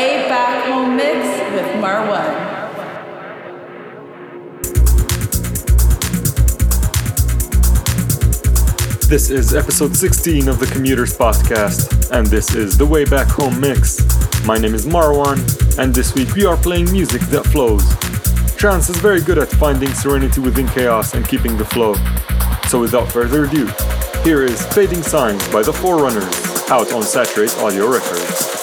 Way Back Home Mix with Marwan. This is episode 16 of the Commuters Podcast, and this is the Way Back Home Mix. My name is Marwan, and this week we are playing music that flows. Trance is very good at finding serenity within chaos and keeping the flow. So without further ado, here is Fading Signs by the Forerunners, out on Saturate Audio Records.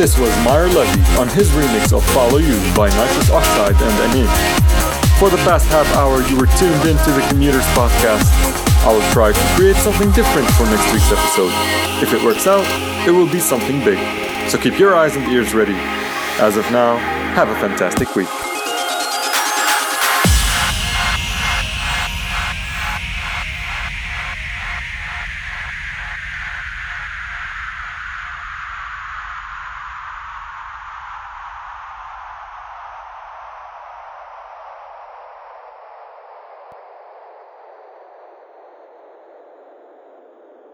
This was Maor Levi on his remix of Follow You by Nitrous Oxide and Aneym. For the past half hour, you were tuned into the Commuters Podcast. I will try to create something different for next week's episode. If it works out, it will be something big. So keep your eyes and ears ready. As of now, have a fantastic week.